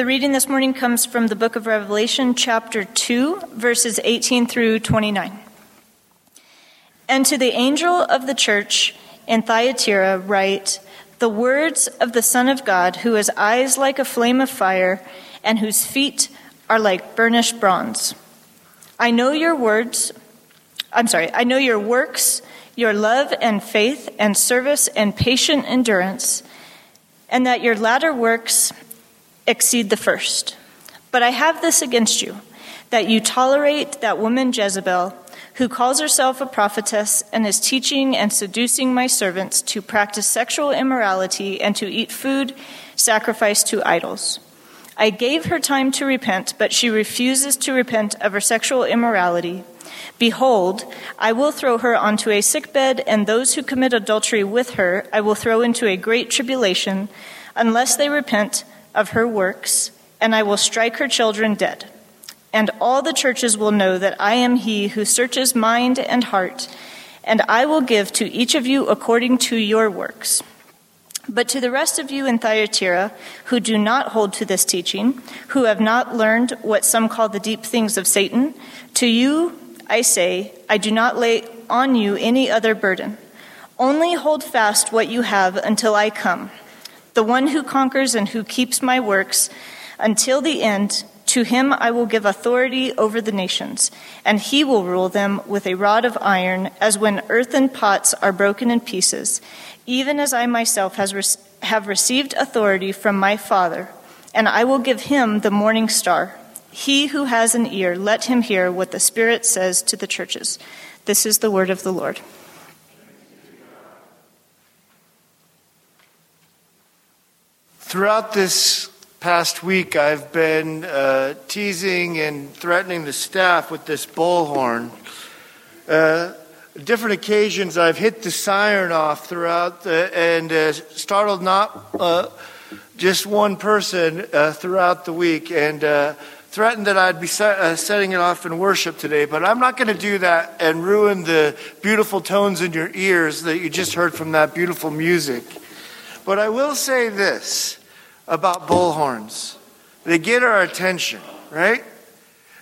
The reading this morning comes from the book of Revelation, chapter 2, verses 18 through 29. And to the angel of the church in Thyatira, write the words of the Son of God, who has eyes like a flame of fire and whose feet are like burnished bronze. I know your words. I'm sorry, I know your works, your love and faith and service and patient endurance, and that your latter works exceed the first. But I have this against you that you tolerate that woman Jezebel, who calls herself a prophetess and is teaching and seducing my servants to practice sexual immorality and to eat food sacrificed to idols. I gave her time to repent, but she refuses to repent of her sexual immorality. Behold, I will throw her onto a sickbed, and those who commit adultery with her I will throw into a great tribulation, unless they repent of her works, and I will strike her children dead. And all the churches will know that I am he who searches mind and heart, and I will give to each of you according to your works. But to the rest of you in Thyatira who do not hold to this teaching, who have not learned what some call the deep things of Satan, to you I say, I do not lay on you any other burden. Only hold fast what you have until I come. The one who conquers and who keeps my works until the end, to him I will give authority over the nations, and he will rule them with a rod of iron, as when earthen pots are broken in pieces, even as I myself has have received authority from my Father, and I will give him the morning star. He who has an ear, let him hear what the Spirit says to the churches. This is the word of the Lord. Throughout this past week, I've been uh, teasing and threatening the staff with this bullhorn. Uh, different occasions, I've hit the siren off throughout the, and uh, startled not uh, just one person uh, throughout the week, and uh, threatened that I'd be set, setting it off in worship today. But I'm not going to do that and ruin the beautiful tones in your ears that you just heard from that beautiful music. But I will say this about bullhorns. They get our attention, right?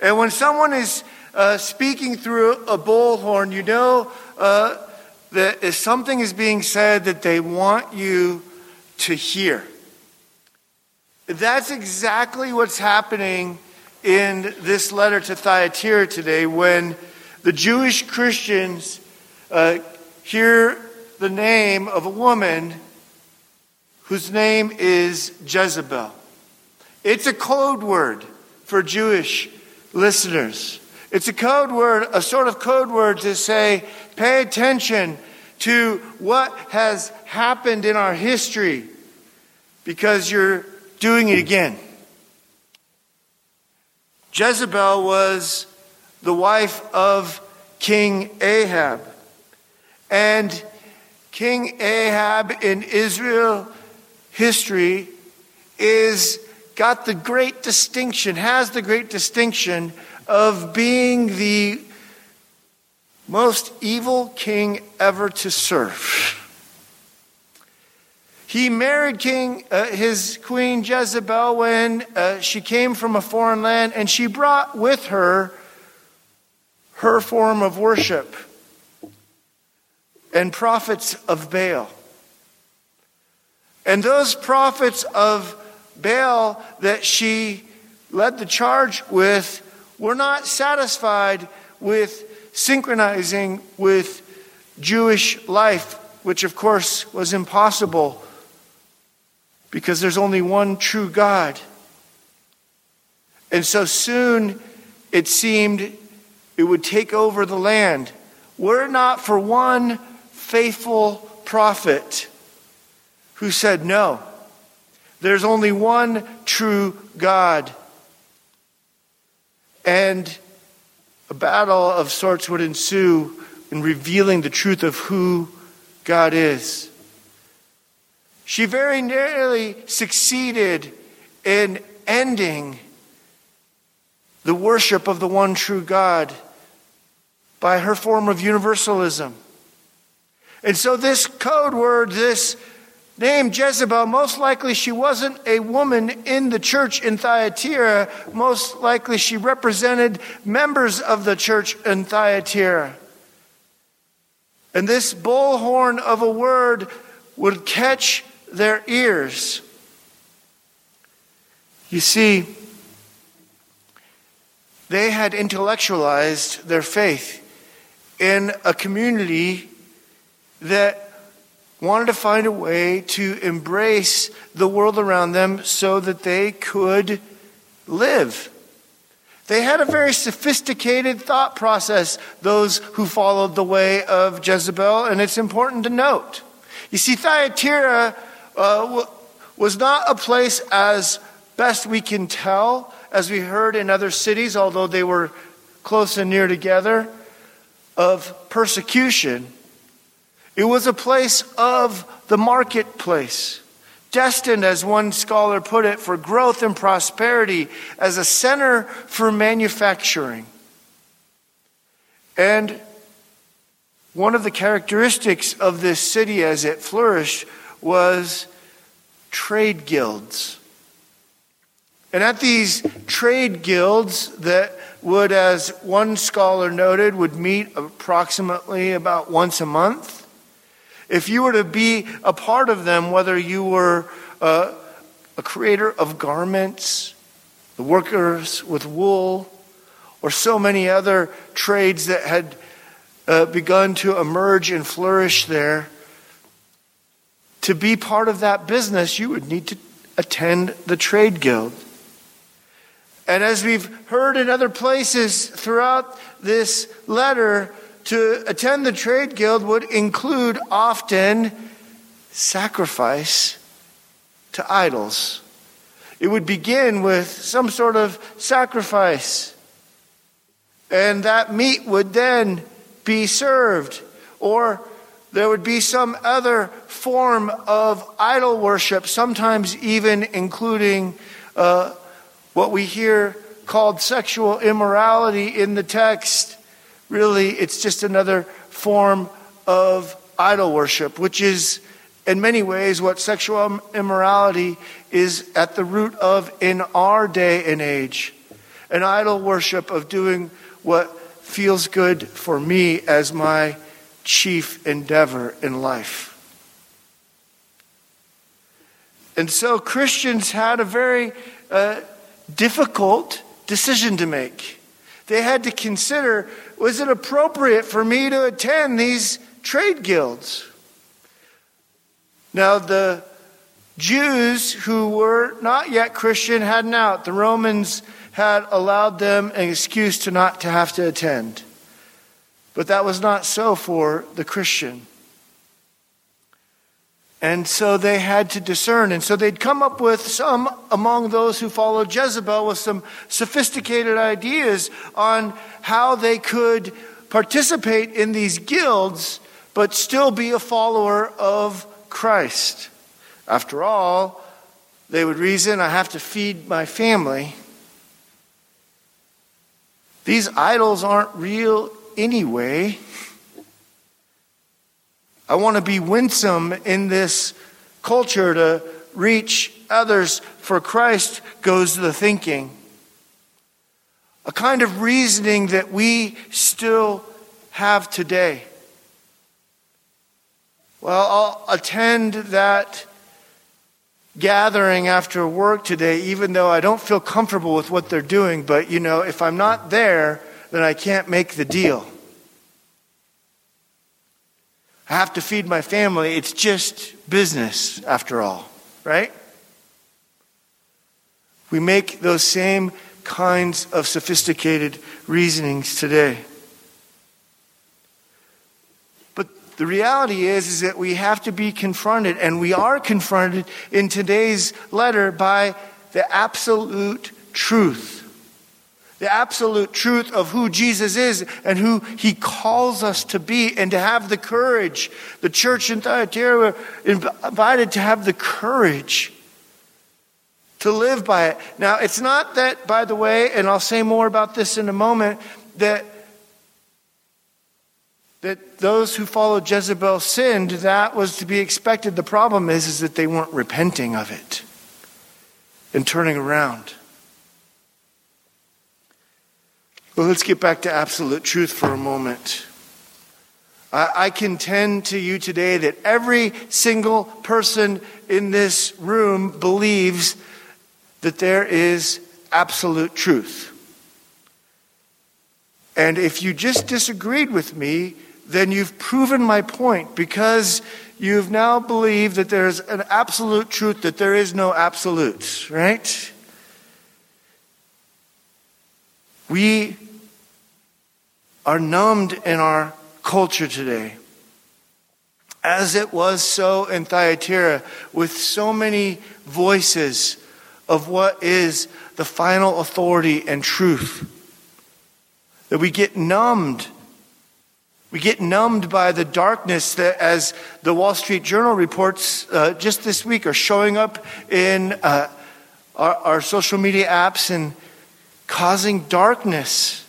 And when someone is uh, speaking through a bullhorn, you know uh, that if something is being said that they want you to hear. That's exactly what's happening in this letter to Thyatira today when the Jewish Christians uh, hear the name of a woman whose name is Jezebel. It's a code word for Jewish listeners. It's a code word, a sort of code word to say, pay attention to what has happened in our history because you're doing it again. Jezebel was the wife of King Ahab. And King Ahab in Israel history is got the great distinction, has the great distinction of being the most evil king ever to serve. He married King, uh, his queen Jezebel when uh, she came from a foreign land, and she brought with her her form of worship and prophets of Baal. And those prophets of Baal that she led the charge with were not satisfied with synchronizing with Jewish life, which of course was impossible because there's only one true God. And so soon it seemed it would take over the land. Were it not for one faithful prophet who said, No, there's only one true God. And a battle of sorts would ensue in revealing the truth of who God is. She very nearly succeeded in ending the worship of the one true God by her form of universalism. And so, this code word, this named Jezebel, most likely she wasn't a woman in the church in Thyatira. Most likely she represented members of the church in Thyatira. And this bullhorn of a word would catch their ears. You see, they had intellectualized their faith in a community that wanted to find a way to embrace the world around them so that they could live. They had a very sophisticated thought process, those who followed the way of Jezebel, and it's important to note. You see, Thyatira uh, was not a place, as best we can tell, as we heard in other cities, although they were close and near together, of persecution. It was a place of the marketplace, destined, as one scholar put it, for growth and prosperity as a center for manufacturing. And one of the characteristics of this city as it flourished was trade guilds. And at these trade guilds that would, as one scholar noted, would meet approximately about once a month, if you were to be a part of them, whether you were uh, a creator of garments, the workers with wool, or so many other trades that had uh, begun to emerge and flourish there, to be part of that business, you would need to attend the trade guild. And as we've heard in other places throughout this letter, to attend the trade guild would include often sacrifice to idols. It would begin with some sort of sacrifice. And that meat would then be served. Or there would be some other form of idol worship, sometimes even including uh, what we hear called sexual immorality in the text really it's just another form of idol worship, which is in many ways what sexual immorality is at the root of in our day and age. An idol worship of doing what feels good for me as my chief endeavor in life. And so Christians had a very uh, difficult decision to make. They had to consider was it appropriate for me to attend these trade guilds? Now, the Jews who were not yet Christian had an out. The Romans had allowed them an excuse to not to have to attend. But that was not so for the Christian. And so they had to discern. And so they'd come up with some among those who followed Jezebel with some sophisticated ideas on how they could participate in these guilds, but still be a follower of Christ. After all, they would reason, I have to feed my family. These idols aren't real anyway. I want to be winsome in this culture to reach others for Christ, goes the thinking. A kind of reasoning that we still have today. Well, I'll attend that gathering after work today, even though I don't feel comfortable with what they're doing, but you know, if I'm not there, then I can't make the deal. I have to feed my family. It's just business, after all, right? We make those same kinds of sophisticated reasonings today. But the reality is, is that we have to be confronted, and we are confronted in today's letter by the absolute truth the absolute truth of who Jesus is and who he calls us to be, and to have the courage. The church in Thyatira invited to have the courage to live by it. Now, it's not that, by the way, and I'll say more about this in a moment, that that those who followed Jezebel sinned, that was to be expected. The problem is, is that they weren't repenting of it and turning around. Well, let's get back to absolute truth for a moment. I, I contend to you today that every single person in this room believes that there is absolute truth. And if you just disagreed with me, then you've proven my point because you've now believed that there's an absolute truth, that there is no absolutes, right? We are numbed in our culture today. As it was so in Thyatira, with so many voices of what is the final authority and truth, that we get numbed. We get numbed by the darkness that, as the Wall Street Journal reports uh, just this week, are showing up in uh, our, our social media apps and causing darkness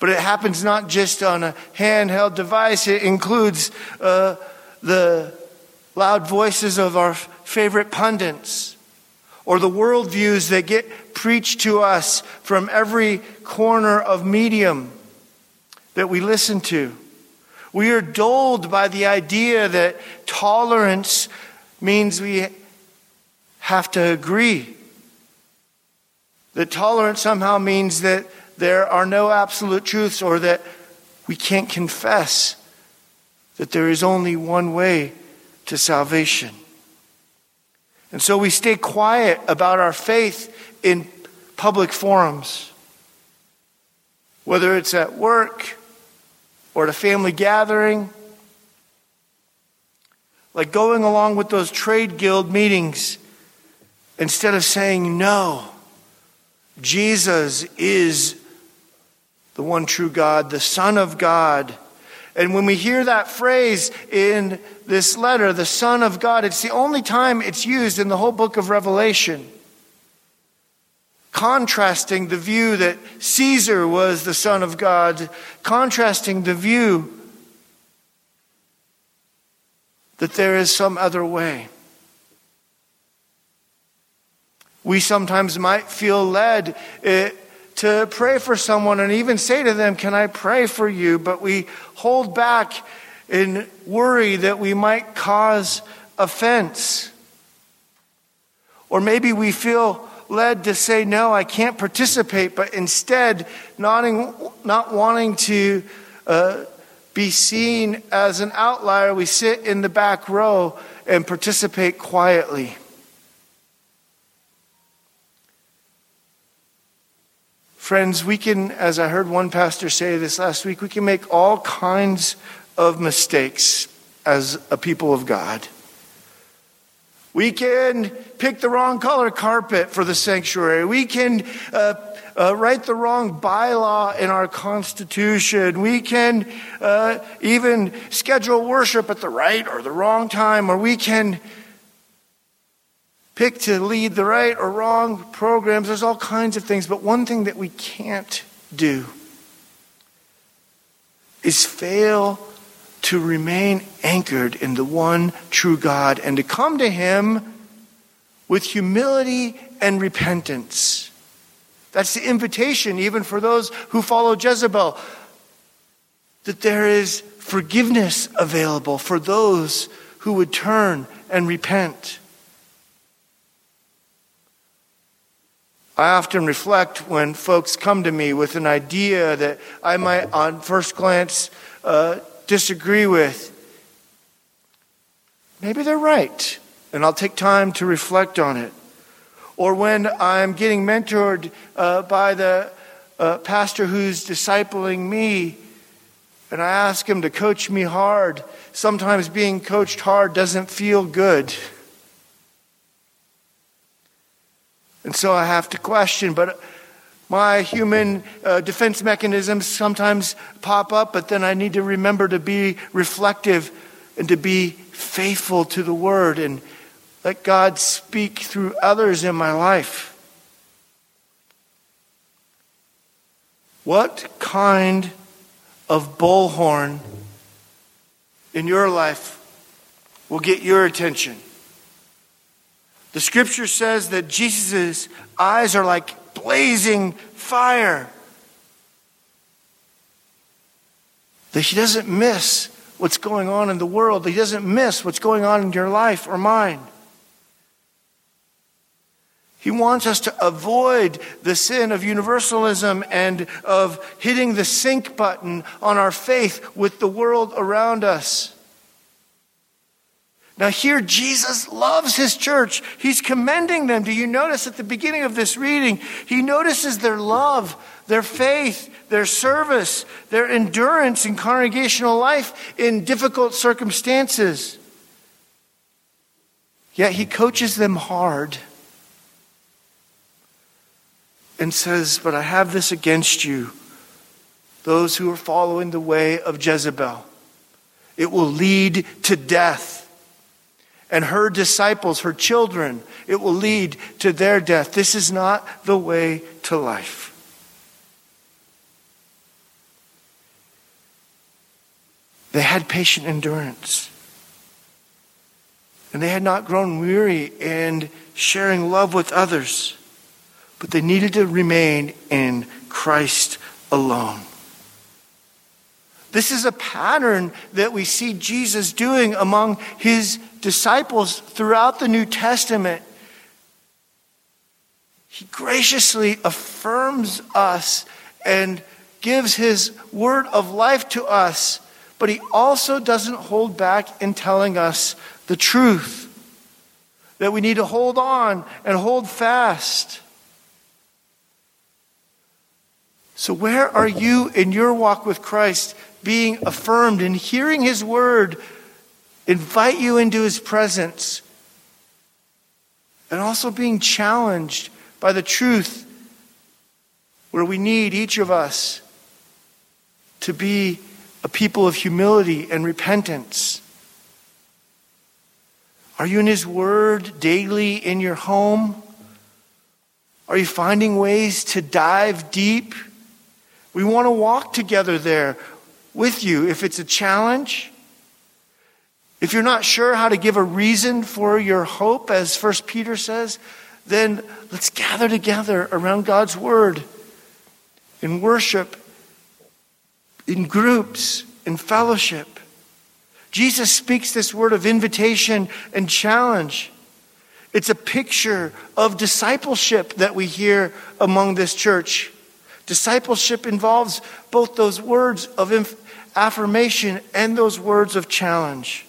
but it happens not just on a handheld device, it includes uh, the loud voices of our favorite pundits or the worldviews that get preached to us from every corner of medium that we listen to. We are dulled by the idea that tolerance means we have to agree. That tolerance somehow means that there are no absolute truths or that we can't confess that there is only one way to salvation. And so we stay quiet about our faith in public forums, whether it's at work or at a family gathering, like going along with those trade guild meetings instead of saying, No, Jesus is the one true God, the Son of God. And when we hear that phrase in this letter, the Son of God, it's the only time it's used in the whole book of Revelation. Contrasting the view that Caesar was the Son of God, contrasting the view that there is some other way. We sometimes might feel led eh, to pray for someone and even say to them, Can I pray for you? But we hold back in worry that we might cause offense. Or maybe we feel led to say, No, I can't participate, but instead, not, not wanting to uh, be seen as an outlier, we sit in the back row and participate quietly. Friends, we can, as I heard one pastor say this last week, we can make all kinds of mistakes as a people of God. We can pick the wrong color carpet for the sanctuary. We can uh, uh, write the wrong bylaw in our Constitution. We can uh, even schedule worship at the right or the wrong time, or we can pick to lead the right or wrong programs. There's all kinds of things. But one thing that we can't do is fail to remain anchored in the one true God and to come to Him with humility and repentance. That's the invitation, even for those who follow Jezebel, that there is forgiveness available for those who would turn and repent. I often reflect when folks come to me with an idea that I might, on first glance, uh, disagree with. Maybe they're right, and I'll take time to reflect on it. Or when I'm getting mentored uh, by the uh, pastor who's discipling me, and I ask him to coach me hard, sometimes being coached hard doesn't feel good. And so I have to question, but my human uh, defense mechanisms sometimes pop up, but then I need to remember to be reflective and to be faithful to the word and let God speak through others in my life. What kind of bullhorn in your life will get your attention. The scripture says that Jesus' eyes are like blazing fire. That he doesn't miss what's going on in the world, that he doesn't miss what's going on in your life or mine. He wants us to avoid the sin of universalism and of hitting the sync button on our faith with the world around us. Now, here Jesus loves his church. He's commending them. Do you notice at the beginning of this reading? He notices their love, their faith, their service, their endurance in congregational life in difficult circumstances. Yet he coaches them hard and says, But I have this against you, those who are following the way of Jezebel. It will lead to death. And her disciples, her children, it will lead to their death. This is not the way to life. They had patient endurance. And they had not grown weary in sharing love with others but they needed to remain in Christ alone. This is a pattern that we see Jesus doing among his disciples throughout the New Testament. He graciously affirms us and gives his word of life to us, but he also doesn't hold back in telling us the truth that we need to hold on and hold fast. So, where are you in your walk with Christ being affirmed and hearing His word invite you into His presence and also being challenged by the truth where we need each of us to be a people of humility and repentance? Are you in His Word daily in your home? Are you finding ways to dive deep? We want to walk together there with you. If it's a challenge, if you're not sure how to give a reason for your hope, as First Peter says, then let's gather together around God's Word in worship, in groups, in fellowship. Jesus speaks this word of invitation and challenge. It's a picture of discipleship that we hear among this church. Discipleship involves both those words of affirmation and those words of challenge.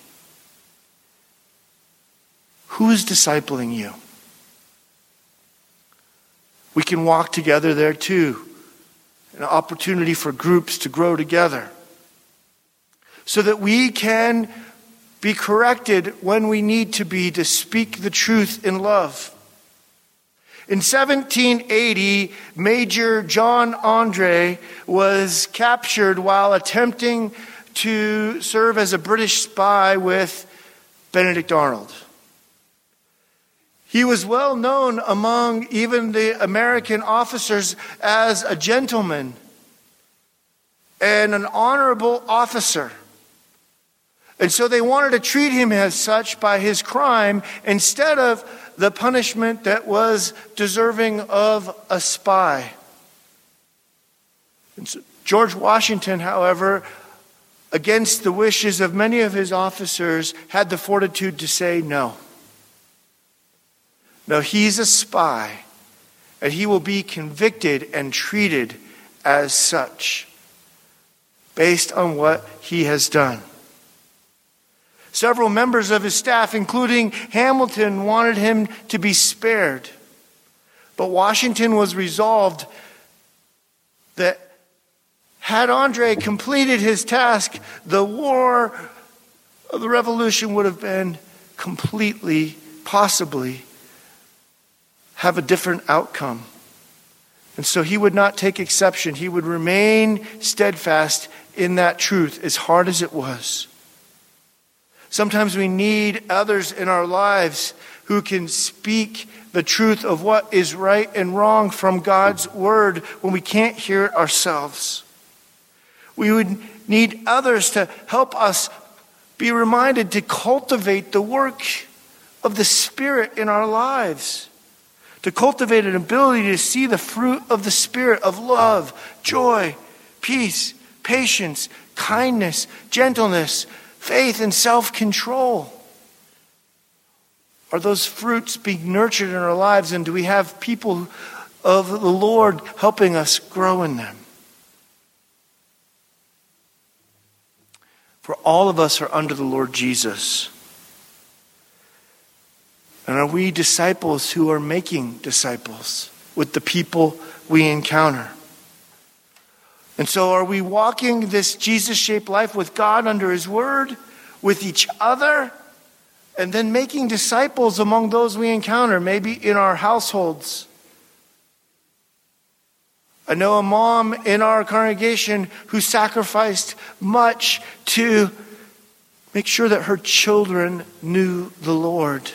Who is discipling you? We can walk together there too. An opportunity for groups to grow together. So that we can be corrected when we need to be to speak the truth in love. In 1780, Major John Andre was captured while attempting to serve as a British spy with Benedict Arnold. He was well known among even the American officers as a gentleman and an honorable officer. And so they wanted to treat him as such by his crime instead of the punishment that was deserving of a spy. So George Washington, however, against the wishes of many of his officers, had the fortitude to say no. No, he's a spy, and he will be convicted and treated as such based on what he has done. Several members of his staff, including Hamilton, wanted him to be spared. But Washington was resolved that had Andre completed his task, the war of the revolution would have been completely, possibly, have a different outcome. And so he would not take exception. He would remain steadfast in that truth, as hard as it was. Sometimes we need others in our lives who can speak the truth of what is right and wrong from God's word when we can't hear it ourselves. We would need others to help us be reminded to cultivate the work of the Spirit in our lives, to cultivate an ability to see the fruit of the Spirit of love, joy, peace, patience, kindness, gentleness, faith, and self control. Are those fruits being nurtured in our lives, and do we have people of the Lord helping us grow in them? For all of us are under the Lord Jesus. And are we disciples who are making disciples with the people we encounter? And so, are we walking this Jesus shaped life with God under His Word, with each other, and then making disciples among those we encounter, maybe in our households? I know a mom in our congregation who sacrificed much to make sure that her children knew the Lord.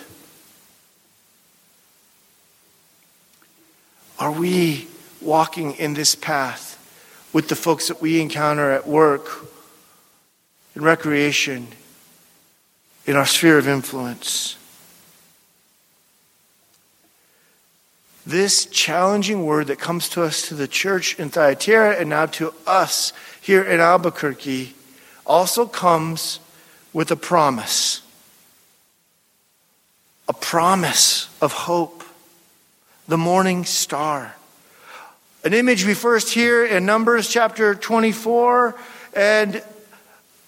Are we walking in this path with the folks that we encounter at work, in recreation, in our sphere of influence? This challenging word that comes to us to the church in Thyatira and now to us here in Albuquerque also comes with a promise. A promise of hope the morning star. An image we first hear in Numbers chapter 24 and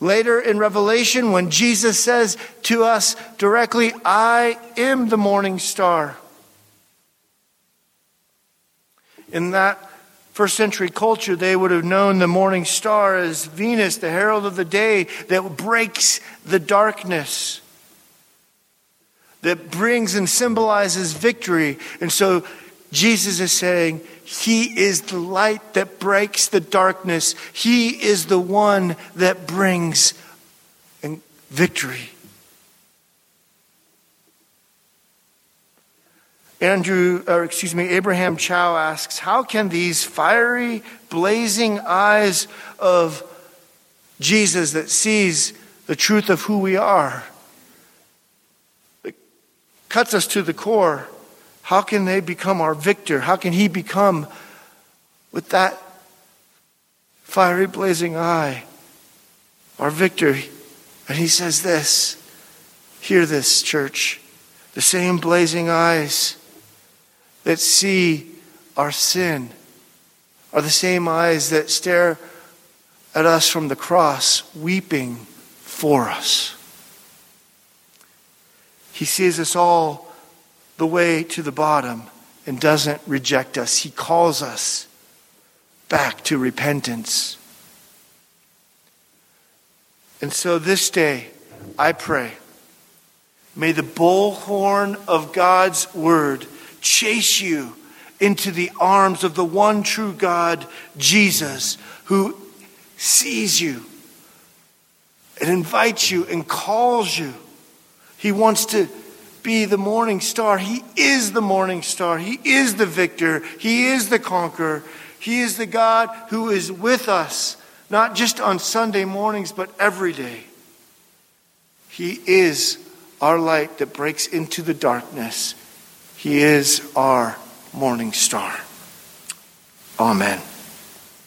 later in Revelation when Jesus says to us directly, I am the morning star. In that first century culture, they would have known the morning star as Venus, the herald of the day that breaks the darkness that brings and symbolizes victory. And so Jesus is saying, He is the light that breaks the darkness. He is the one that brings victory. Andrew, or excuse me, Abraham Chow asks, How can these fiery, blazing eyes of Jesus that sees the truth of who we are that cuts us to the core. How can they become our victor? How can he become, with that fiery, blazing eye, our victor? And he says this Hear this, church. The same blazing eyes that see our sin are the same eyes that stare at us from the cross, weeping for us. He sees us all the way to the bottom and doesn't reject us. He calls us back to repentance. And so this day, I pray, may the bullhorn of God's word chase you into the arms of the one true God, Jesus, who sees you and invites you and calls you he wants to be the morning star. He is the morning star. He is the victor. He is the conqueror. He is the God who is with us, not just on Sunday mornings, but every day. He is our light that breaks into the darkness. He is our morning star. Amen.